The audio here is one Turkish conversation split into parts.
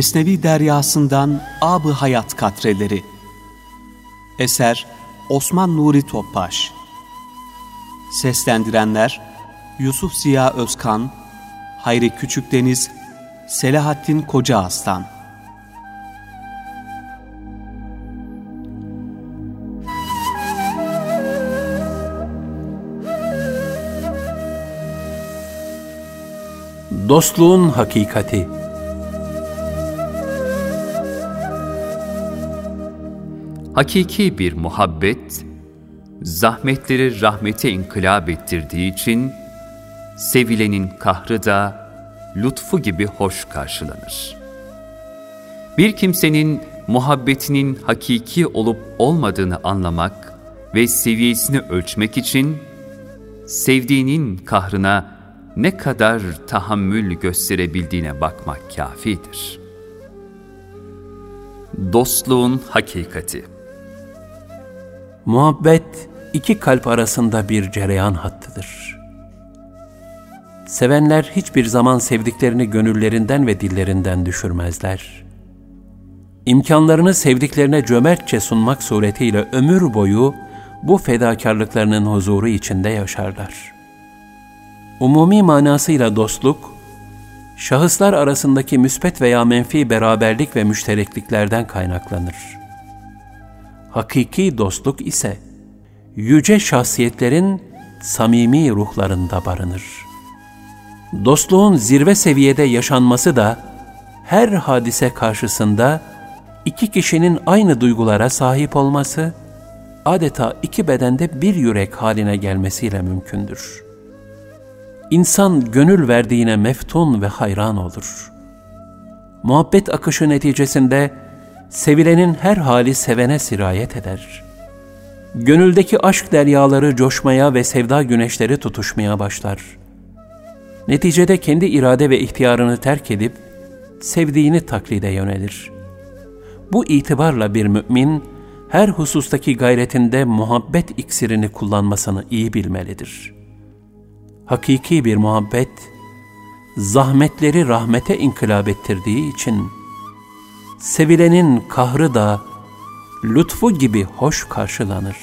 Mesnevi Deryasından Ab-ı Hayat Katreleri. Eser Osman Nuri Topbaş. Seslendirenler Yusuf Ziya Özkan Hayri Küçükdeniz Selahattin Koca Aslan. Dostluğun Hakikati Hakiki bir muhabbet, zahmetleri rahmete inkılap ettirdiği için, sevilenin kahrı da lütfu gibi hoş karşılanır. Bir kimsenin muhabbetinin hakiki olup olmadığını anlamak ve seviyesini ölçmek için, sevdiğinin kahrına ne kadar tahammül gösterebildiğine bakmak kafidir. Dostluğun Hakikati Muhabbet iki kalp arasında bir cereyan hattıdır. Sevenler hiçbir zaman sevdiklerini gönüllerinden ve dillerinden düşürmezler. İmkanlarını sevdiklerine cömertçe sunmak suretiyle ömür boyu bu fedakarlıklarının huzuru içinde yaşarlar. Umumi manasıyla dostluk, şahıslar arasındaki müspet veya menfi beraberlik ve müşterekliklerden kaynaklanır. Hakiki dostluk ise, yüce şahsiyetlerin samimi ruhlarında barınır. Dostluğun zirve seviyede yaşanması da, her hadise karşısında iki kişinin aynı duygulara sahip olması, adeta iki bedende bir yürek haline gelmesiyle mümkündür.'' İnsan gönül verdiğine meftun ve hayran olur. Muhabbet akışı neticesinde sevilenin her hali sevene sirayet eder. Gönüldeki aşk deryaları coşmaya ve sevda güneşleri tutuşmaya başlar. Neticede kendi irade ve ihtiyarını terk edip sevdiğini taklide yönelir. Bu itibarla bir mümin her husustaki gayretinde muhabbet iksirini kullanmasını iyi bilmelidir.'' hakiki bir muhabbet, zahmetleri rahmete inkılap ettirdiği için, sevilenin kahrı da lütfu gibi hoş karşılanır.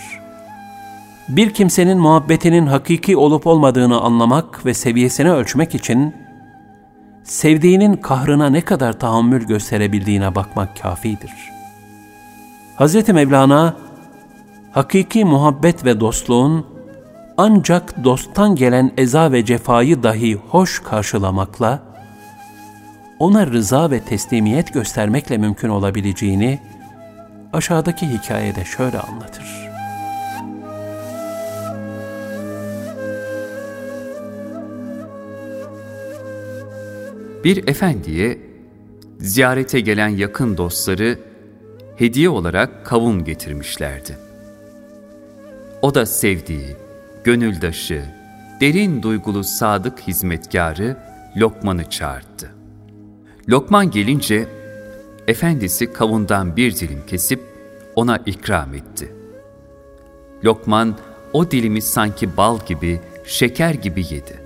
Bir kimsenin muhabbetinin hakiki olup olmadığını anlamak ve seviyesini ölçmek için, sevdiğinin kahrına ne kadar tahammül gösterebildiğine bakmak kafidir. Hz. Mevlana, hakiki muhabbet ve dostluğun, ancak dosttan gelen eza ve cefayı dahi hoş karşılamakla, ona rıza ve teslimiyet göstermekle mümkün olabileceğini aşağıdaki hikayede şöyle anlatır. Bir efendiye ziyarete gelen yakın dostları hediye olarak kavun getirmişlerdi. O da sevdiği, gönüldaşı, derin duygulu sadık hizmetkarı Lokman'ı çağırdı. Lokman gelince, efendisi kavundan bir dilim kesip ona ikram etti. Lokman o dilimi sanki bal gibi, şeker gibi yedi.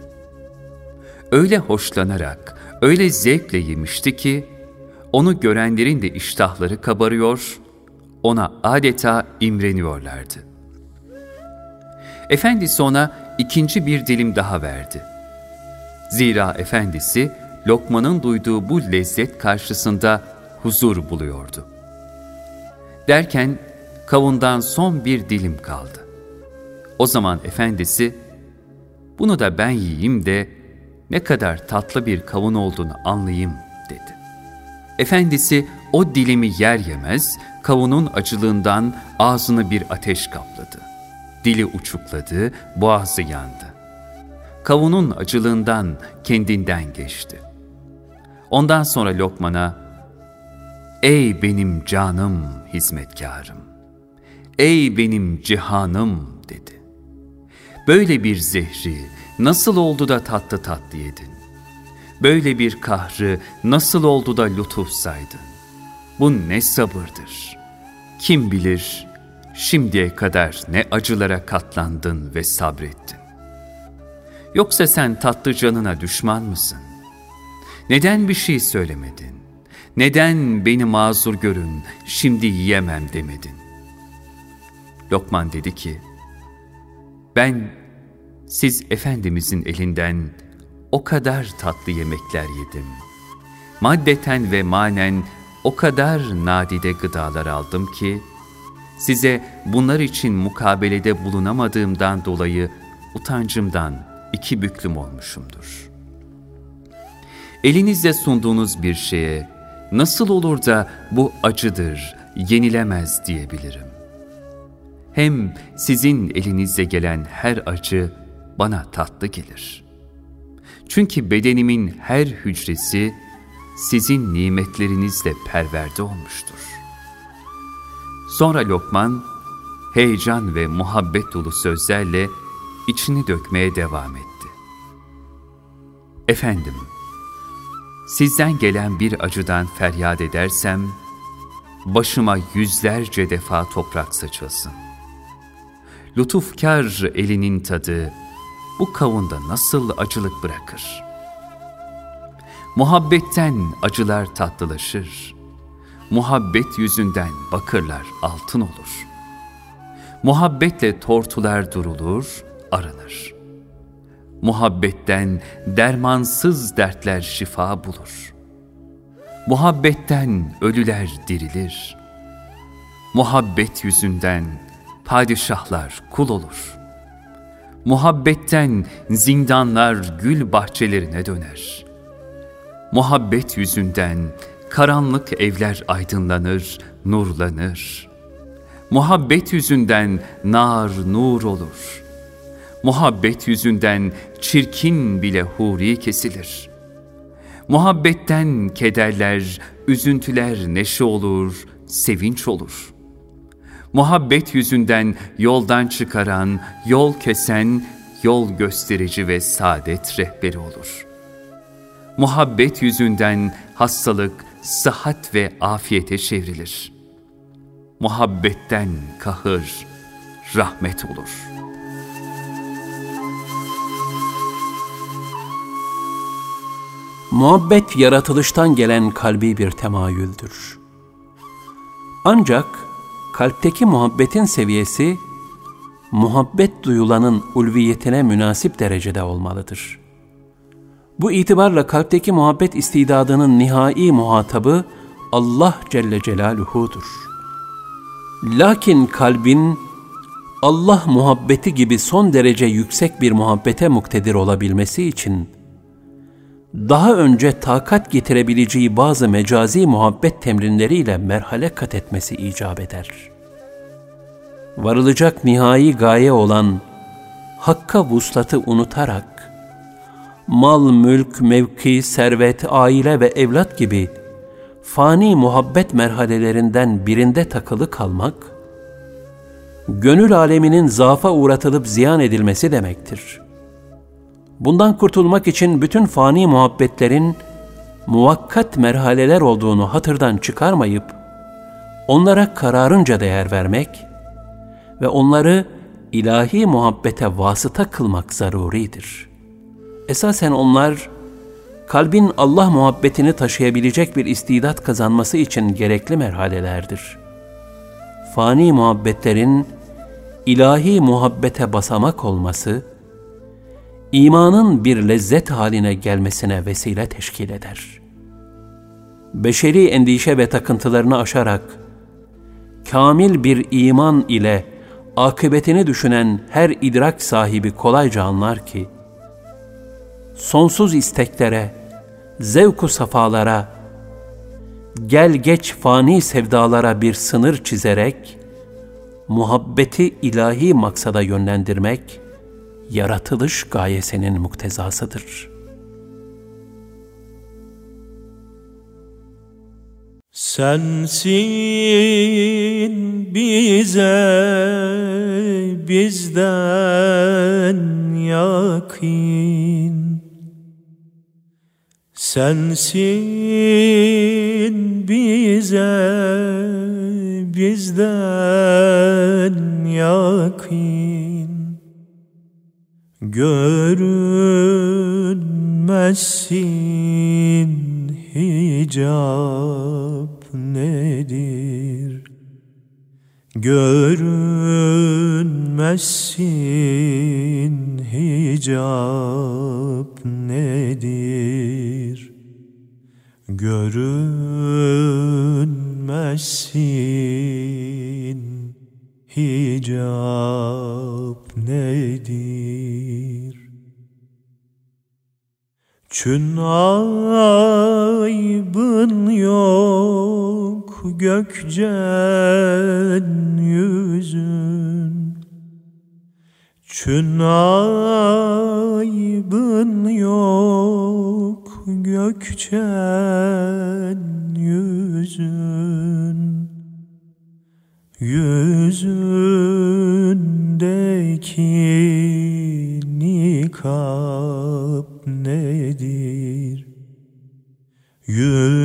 Öyle hoşlanarak, öyle zevkle yemişti ki, onu görenlerin de iştahları kabarıyor, ona adeta imreniyorlardı. Efendisi ona ikinci bir dilim daha verdi. Zira efendisi lokmanın duyduğu bu lezzet karşısında huzur buluyordu. Derken kavundan son bir dilim kaldı. O zaman efendisi, bunu da ben yiyeyim de ne kadar tatlı bir kavun olduğunu anlayayım dedi. Efendisi o dilimi yer yemez, kavunun acılığından ağzını bir ateş kapladı. Dili uçukladı, boğazı yandı. Kavunun acılığından kendinden geçti. Ondan sonra Lokman'a, Ey benim canım hizmetkarım, ey benim cihanım dedi. Böyle bir zehri nasıl oldu da tatlı tatlı yedin? Böyle bir kahrı nasıl oldu da lütuf saydın? Bu ne sabırdır? Kim bilir şimdiye kadar ne acılara katlandın ve sabrettin. Yoksa sen tatlı canına düşman mısın? Neden bir şey söylemedin? Neden beni mazur görün, şimdi yiyemem demedin? Lokman dedi ki, ben siz Efendimizin elinden o kadar tatlı yemekler yedim. Maddeten ve manen o kadar nadide gıdalar aldım ki, size bunlar için mukabelede bulunamadığımdan dolayı utancımdan iki büklüm olmuşumdur. Elinizde sunduğunuz bir şeye nasıl olur da bu acıdır, yenilemez diyebilirim. Hem sizin elinizde gelen her acı bana tatlı gelir. Çünkü bedenimin her hücresi sizin nimetlerinizle perverde olmuştur. Sonra Lokman, heyecan ve muhabbet dolu sözlerle içini dökmeye devam etti. Efendim, sizden gelen bir acıdan feryat edersem, başıma yüzlerce defa toprak saçılsın. Lütufkar elinin tadı, bu kavunda nasıl acılık bırakır? Muhabbetten acılar tatlılaşır. Muhabbet yüzünden bakırlar altın olur. Muhabbetle tortular durulur, arınır. Muhabbetten dermansız dertler şifa bulur. Muhabbetten ölüler dirilir. Muhabbet yüzünden padişahlar kul olur. Muhabbetten zindanlar gül bahçelerine döner. Muhabbet yüzünden karanlık evler aydınlanır, nurlanır. Muhabbet yüzünden nar nur olur. Muhabbet yüzünden çirkin bile huri kesilir. Muhabbetten kederler, üzüntüler neşe olur, sevinç olur. Muhabbet yüzünden yoldan çıkaran, yol kesen, yol gösterici ve saadet rehberi olur. Muhabbet yüzünden hastalık, sıhhat ve afiyete çevrilir. Muhabbetten kahır, rahmet olur.'' Muhabbet yaratılıştan gelen kalbi bir temayüldür. Ancak kalpteki muhabbetin seviyesi, muhabbet duyulanın ulviyetine münasip derecede olmalıdır. Bu itibarla kalpteki muhabbet istidadının nihai muhatabı Allah Celle Celaluhu'dur. Lakin kalbin Allah muhabbeti gibi son derece yüksek bir muhabbete muktedir olabilmesi için, daha önce takat getirebileceği bazı mecazi muhabbet temrinleriyle merhale kat etmesi icap eder. Varılacak nihai gaye olan Hakka vuslatı unutarak, mal, mülk, mevki, servet, aile ve evlat gibi fani muhabbet merhalelerinden birinde takılı kalmak, gönül aleminin zaafa uğratılıp ziyan edilmesi demektir.'' Bundan kurtulmak için bütün fani muhabbetlerin muvakkat merhaleler olduğunu hatırdan çıkarmayıp, onlara kararınca değer vermek ve onları ilahi muhabbete vasıta kılmak zaruridir. Esasen onlar, kalbin Allah muhabbetini taşıyabilecek bir istidat kazanması için gerekli merhalelerdir. Fani muhabbetlerin ilahi muhabbete basamak olması, imanın bir lezzet haline gelmesine vesile teşkil eder. Beşeri endişe ve takıntılarını aşarak, kamil bir iman ile akıbetini düşünen her idrak sahibi kolayca anlar ki, sonsuz isteklere, zevku safalara, gel geç fani sevdalara bir sınır çizerek, muhabbeti ilahi maksada yönlendirmek, yaratılış gayesinin muktezasıdır. Sensin bize bizden yakin Sensin bize bizden yakin görünmezsin hiç hicap nedir? Görünmezsin hicap nedir? Görünmezsin hicap nedir? Çün aybın yok gökcen yüzün. Çün aybın yok gökçen yüzün. Yüzündeki nikab nedir? Yüzündeki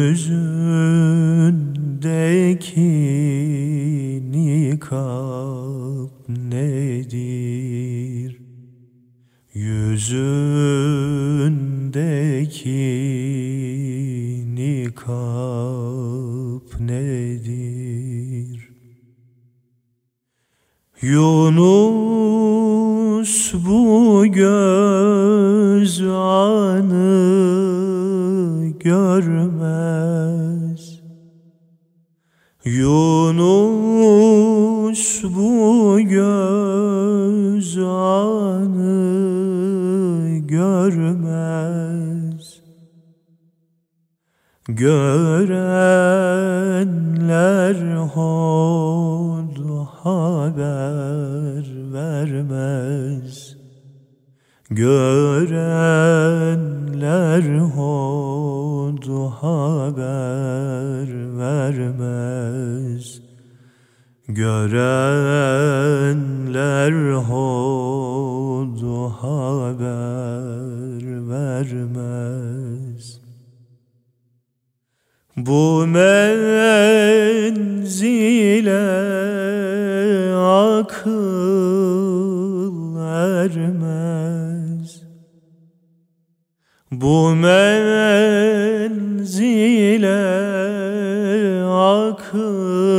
nikab nedir? Yüzündeki nikab nedir? Yunus bu göz anı görmez. Yunus bu göz anı görmez. Görenler hod haber vermez. Görenler hod haber vermez. Görenler hod haber vermez. Bu menzile akıl ermez Bu menzile akıl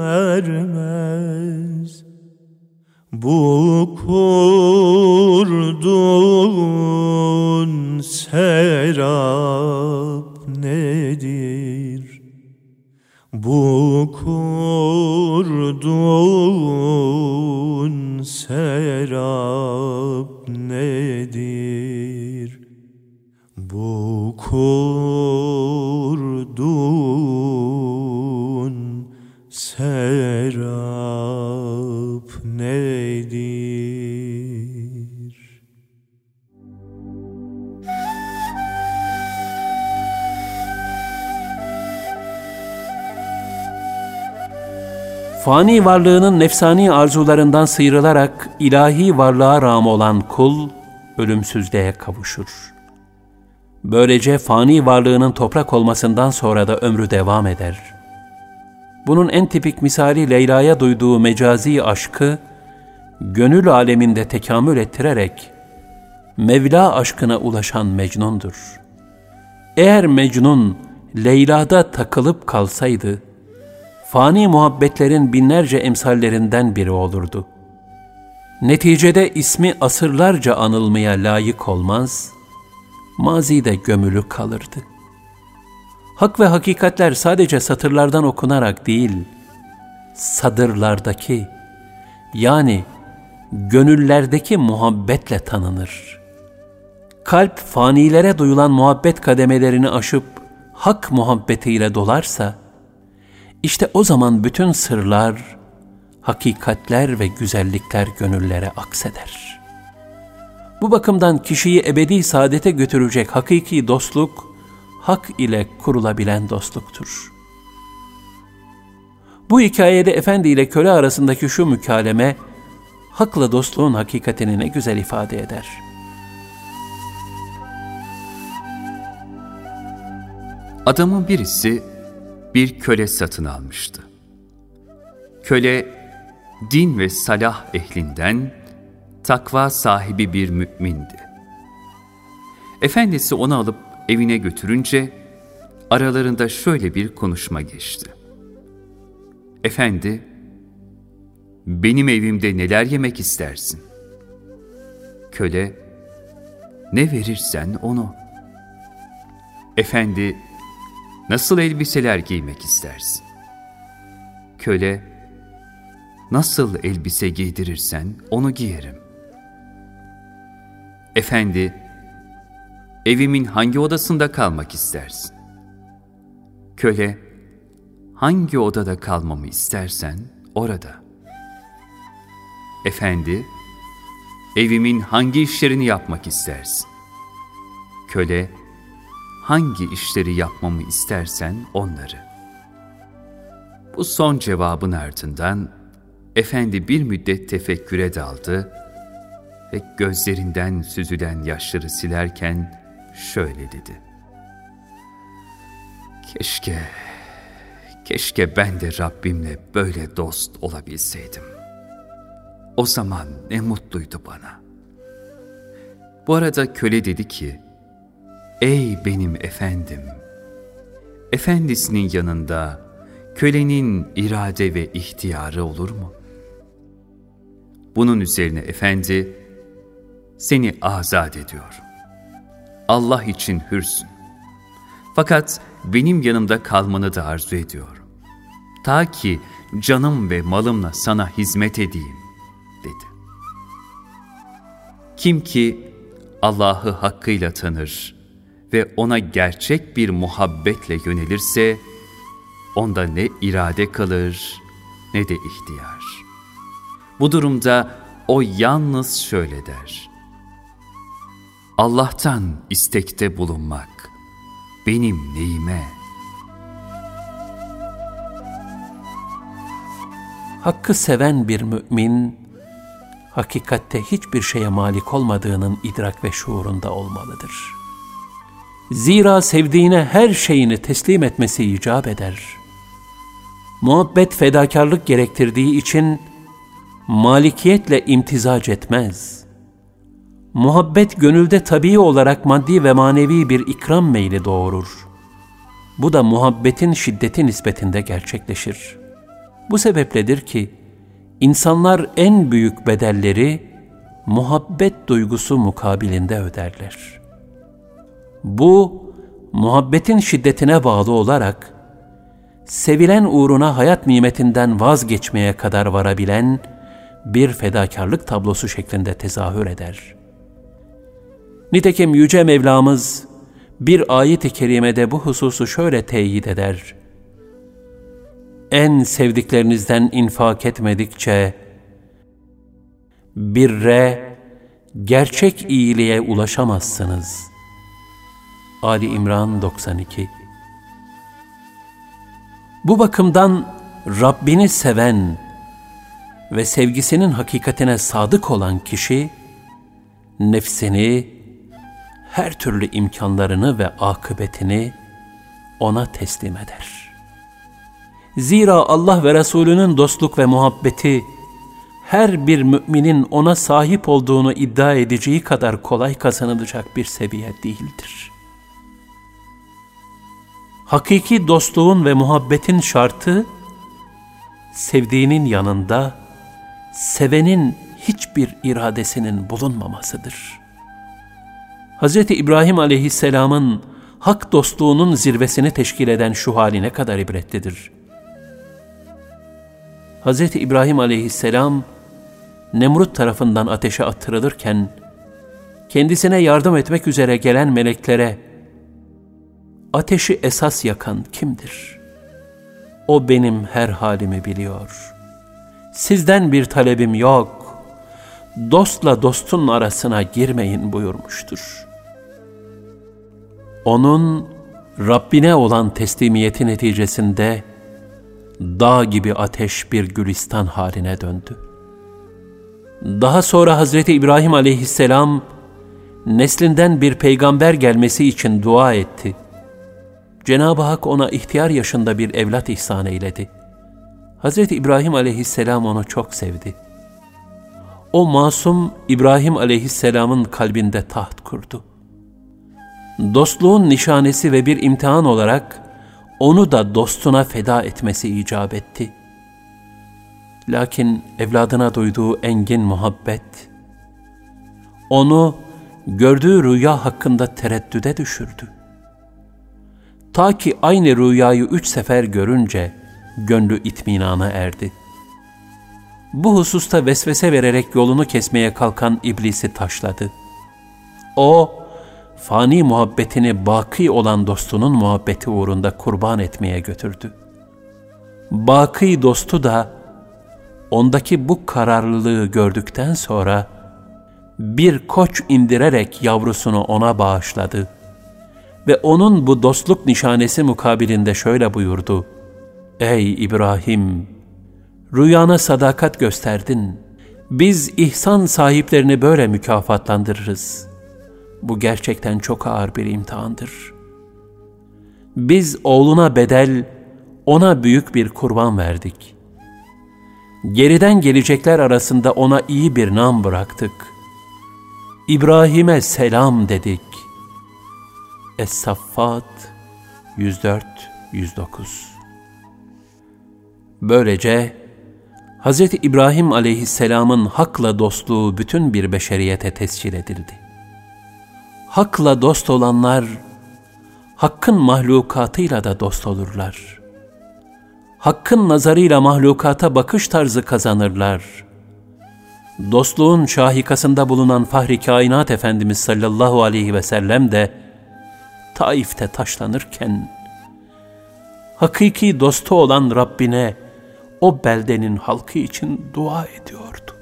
ermez Bu kurduğun serap nedir? Bu kurduğun serap nedir? Bu kurduğun Fani varlığının nefsani arzularından sıyrılarak ilahi varlığa rağm olan kul, ölümsüzlüğe kavuşur. Böylece fani varlığının toprak olmasından sonra da ömrü devam eder. Bunun en tipik misali Leyla'ya duyduğu mecazi aşkı, gönül aleminde tekamül ettirerek, Mevla aşkına ulaşan Mecnun'dur. Eğer Mecnun, Leyla'da takılıp kalsaydı, fani muhabbetlerin binlerce emsallerinden biri olurdu. Neticede ismi asırlarca anılmaya layık olmaz, mazide gömülü kalırdı. Hak ve hakikatler sadece satırlardan okunarak değil, sadırlardaki yani gönüllerdeki muhabbetle tanınır. Kalp fanilere duyulan muhabbet kademelerini aşıp hak muhabbetiyle dolarsa, işte o zaman bütün sırlar, hakikatler ve güzellikler gönüllere akseder. Bu bakımdan kişiyi ebedi saadete götürecek hakiki dostluk, hak ile kurulabilen dostluktur. Bu hikayede efendi ile köle arasındaki şu mükaleme, hakla dostluğun hakikatini ne güzel ifade eder. Adamın birisi bir köle satın almıştı. Köle, din ve salah ehlinden, takva sahibi bir mümindi. Efendisi onu alıp evine götürünce, aralarında şöyle bir konuşma geçti. Efendi, benim evimde neler yemek istersin? Köle, ne verirsen onu. Efendi, nasıl elbiseler giymek istersin? Köle, nasıl elbise giydirirsen onu giyerim. Efendi, evimin hangi odasında kalmak istersin? Köle, hangi odada kalmamı istersen orada. Efendi, evimin hangi işlerini yapmak istersin? Köle, hangi işleri yapmamı istersen onları. Bu son cevabın ardından efendi bir müddet tefekküre daldı ve gözlerinden süzülen yaşları silerken şöyle dedi. Keşke, keşke ben de Rabbimle böyle dost olabilseydim. O zaman ne mutluydu bana. Bu arada köle dedi ki, Ey benim efendim! Efendisinin yanında kölenin irade ve ihtiyarı olur mu? Bunun üzerine efendi, seni azat ediyorum. Allah için hürsün. Fakat benim yanımda kalmanı da arzu ediyorum. Ta ki canım ve malımla sana hizmet edeyim, dedi. Kim ki Allah'ı hakkıyla tanır ve ona gerçek bir muhabbetle yönelirse, onda ne irade kalır ne de ihtiyar. Bu durumda o yalnız şöyle der. Allah'tan istekte bulunmak benim neyime? Hakkı seven bir mümin, hakikatte hiçbir şeye malik olmadığının idrak ve şuurunda olmalıdır. Zira sevdiğine her şeyini teslim etmesi icap eder. Muhabbet fedakarlık gerektirdiği için malikiyetle imtizac etmez. Muhabbet gönülde tabii olarak maddi ve manevi bir ikram meyli doğurur. Bu da muhabbetin şiddeti nispetinde gerçekleşir. Bu sebepledir ki, insanlar en büyük bedelleri muhabbet duygusu mukabilinde öderler. Bu, muhabbetin şiddetine bağlı olarak, sevilen uğruna hayat nimetinden vazgeçmeye kadar varabilen bir fedakarlık tablosu şeklinde tezahür eder. Nitekim Yüce Mevlamız bir ayet-i kerimede bu hususu şöyle teyit eder. En sevdiklerinizden infak etmedikçe birre, gerçek iyiliğe ulaşamazsınız. Ali İmran 92 Bu bakımdan Rabbini seven ve sevgisinin hakikatine sadık olan kişi, nefsini, her türlü imkanlarını ve akıbetini ona teslim eder. Zira Allah ve Resulünün dostluk ve muhabbeti, her bir müminin ona sahip olduğunu iddia edeceği kadar kolay kazanılacak bir seviye değildir. Hakiki dostluğun ve muhabbetin şartı, sevdiğinin yanında, sevenin hiçbir iradesinin bulunmamasıdır. Hz. İbrahim aleyhisselamın hak dostluğunun zirvesini teşkil eden şu haline kadar ibretlidir. Hz. İbrahim aleyhisselam, Nemrut tarafından ateşe attırılırken, kendisine yardım etmek üzere gelen meleklere, ateşi esas yakan kimdir? O benim her halimi biliyor. Sizden bir talebim yok. Dostla dostun arasına girmeyin buyurmuştur. Onun Rabbine olan teslimiyeti neticesinde dağ gibi ateş bir gülistan haline döndü. Daha sonra Hazreti İbrahim aleyhisselam neslinden bir peygamber gelmesi için dua etti. Cenab-ı Hak ona ihtiyar yaşında bir evlat ihsan eyledi. Hazreti İbrahim aleyhisselam onu çok sevdi. O masum İbrahim aleyhisselamın kalbinde taht kurdu. Dostluğun nişanesi ve bir imtihan olarak onu da dostuna feda etmesi icap etti. Lakin evladına duyduğu engin muhabbet, onu gördüğü rüya hakkında tereddüde düşürdü. Ta ki aynı rüyayı üç sefer görünce gönlü itminana erdi. Bu hususta vesvese vererek yolunu kesmeye kalkan iblisi taşladı. O, fani muhabbetini baki olan dostunun muhabbeti uğrunda kurban etmeye götürdü. Baki dostu da ondaki bu kararlılığı gördükten sonra bir koç indirerek yavrusunu ona bağışladı ve onun bu dostluk nişanesi mukabilinde şöyle buyurdu. Ey İbrahim! Rüyana sadakat gösterdin. Biz ihsan sahiplerini böyle mükafatlandırırız. Bu gerçekten çok ağır bir imtihandır. Biz oğluna bedel, ona büyük bir kurban verdik. Geriden gelecekler arasında ona iyi bir nam bıraktık. İbrahim'e selam dedik. Es-Saffat 104-109 Böylece Hz. İbrahim aleyhisselamın hakla dostluğu bütün bir beşeriyete tescil edildi. Hakla dost olanlar, Hakkın mahlukatıyla da dost olurlar. Hakkın nazarıyla mahlukata bakış tarzı kazanırlar. Dostluğun şahikasında bulunan Fahri Kainat Efendimiz sallallahu aleyhi ve sellem de Taif'te taşlanırken hakiki dostu olan Rabbine o beldenin halkı için dua ediyordu.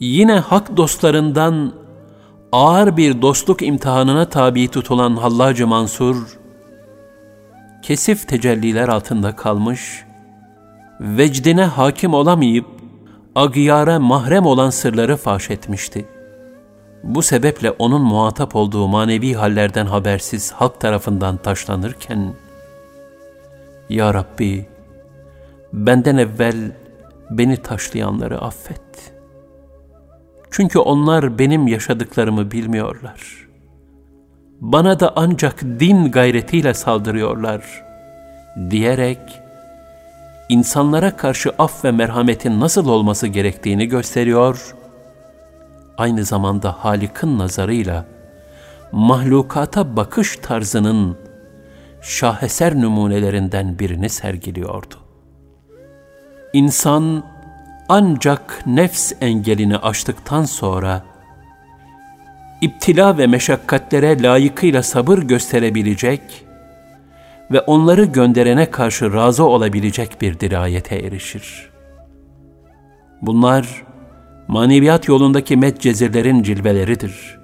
Yine hak dostlarından ağır bir dostluk imtihanına tabi tutulan Hallacı Mansur, kesif tecelliler altında kalmış, vecdine hakim olamayıp, agiyara mahrem olan sırları faş etmişti. Bu sebeple onun muhatap olduğu manevi hallerden habersiz halk tarafından taşlanırken, Ya Rabbi, benden evvel beni taşlayanları affet. Çünkü onlar benim yaşadıklarımı bilmiyorlar. Bana da ancak din gayretiyle saldırıyorlar, diyerek, insanlara karşı af ve merhametin nasıl olması gerektiğini gösteriyor aynı zamanda Halik'in nazarıyla mahlukata bakış tarzının şaheser numunelerinden birini sergiliyordu. İnsan ancak nefs engelini aştıktan sonra iptila ve meşakkatlere layıkıyla sabır gösterebilecek ve onları gönderene karşı razı olabilecek bir dirayete erişir. Bunlar maneviyat yolundaki medcezirlerin cilveleridir.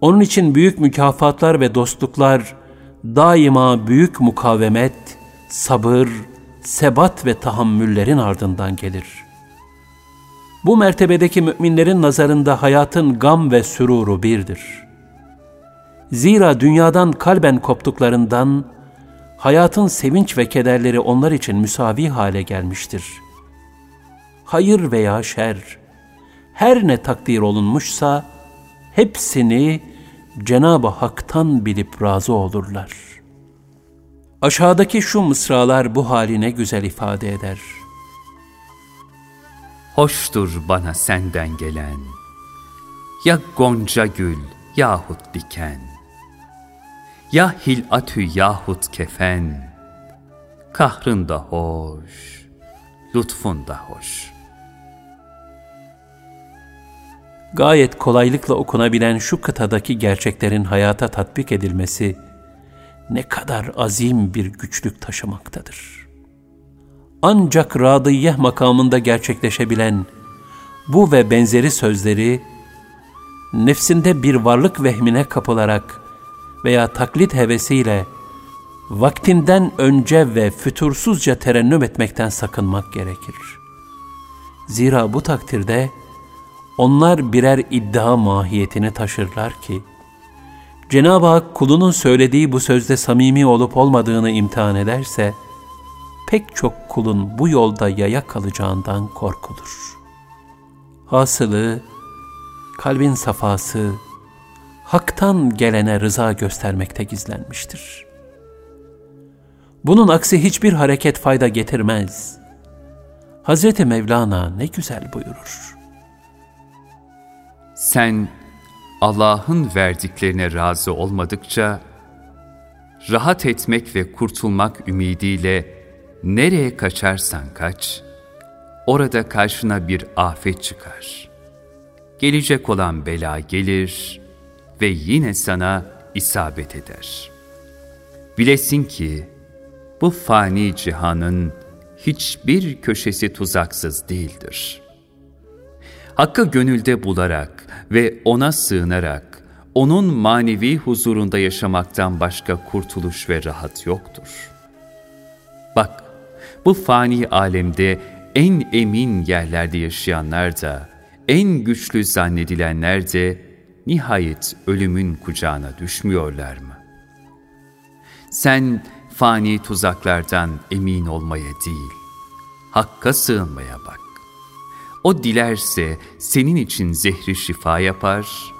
Onun için büyük mükafatlar ve dostluklar daima büyük mukavemet, sabır, sebat ve tahammüllerin ardından gelir. Bu mertebedeki müminlerin nazarında hayatın gam ve süruru birdir. Zira dünyadan kalben koptuklarından hayatın sevinç ve kederleri onlar için müsavi hale gelmiştir.'' Hayır veya şer, her ne takdir olunmuşsa, hepsini Cenab-ı Hak'tan bilip razı olurlar. Aşağıdaki şu mısralar bu haline güzel ifade eder. Hoştur bana senden gelen, ya gonca gül yahut diken, ya hilatü yahut kefen, kahrın da hoş, lütfun da hoş.'' Gayet kolaylıkla okunabilen şu kıtadaki gerçeklerin hayata tatbik edilmesi ne kadar azim bir güçlük taşımaktadır. Ancak radiyeh makamında gerçekleşebilen bu ve benzeri sözleri nefsinde bir varlık vehmine kapılarak veya taklit hevesiyle vaktinden önce ve fütursuzca terennüm etmekten sakınmak gerekir. Zira bu takdirde onlar birer iddia mahiyetini taşırlar ki, Cenab-ı Hak kulunun söylediği bu sözde samimi olup olmadığını imtihan ederse, pek çok kulun bu yolda yaya kalacağından korkulur. Hasılı, kalbin safası, haktan gelene rıza göstermekte gizlenmiştir. Bunun aksi hiçbir hareket fayda getirmez. Hazreti Mevlana ne güzel buyurur. Sen Allah'ın verdiklerine razı olmadıkça, rahat etmek ve kurtulmak ümidiyle nereye kaçarsan kaç, orada karşına bir afet çıkar. Gelecek olan bela gelir ve yine sana isabet eder. Bilesin ki, bu fani cihanın hiçbir köşesi tuzaksız değildir. Hakkı gönülde bularak ve ona sığınarak, onun manevi huzurunda yaşamaktan başka kurtuluş ve rahat yoktur. Bak, bu fani alemde en emin yerlerde yaşayanlar da, en güçlü zannedilenler de nihayet ölümün kucağına düşmüyorlar mı? Sen fani tuzaklardan emin olmaya değil, Hakk'a sığınmaya bak. O dilerse senin için zehri şifa yapar,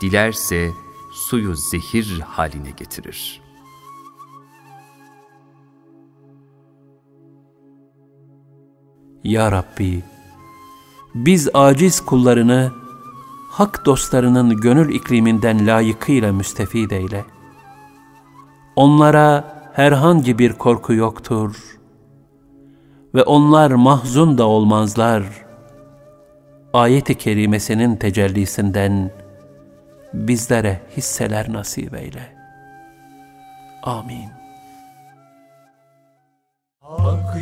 dilerse suyu zehir haline getirir. Ya Rabbi, biz aciz kullarını hak dostlarının gönül ikliminden layıkıyla müstefid eyle. Onlara herhangi bir korku yoktur ve onlar mahzun da olmazlar. Ayet-i kerimesinin tecellisinden bizlere hisseler nasip eyle. Amin. Hak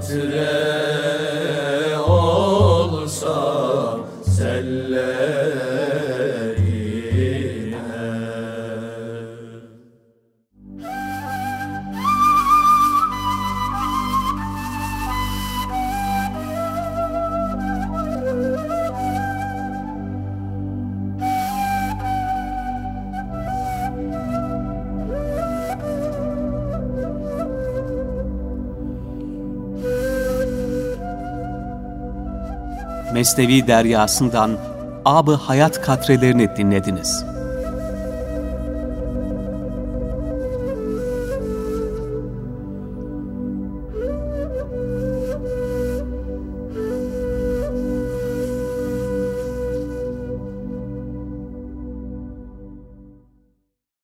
Today. Mesnevi deryasından Abı Hayat katrelerini dinlediniz.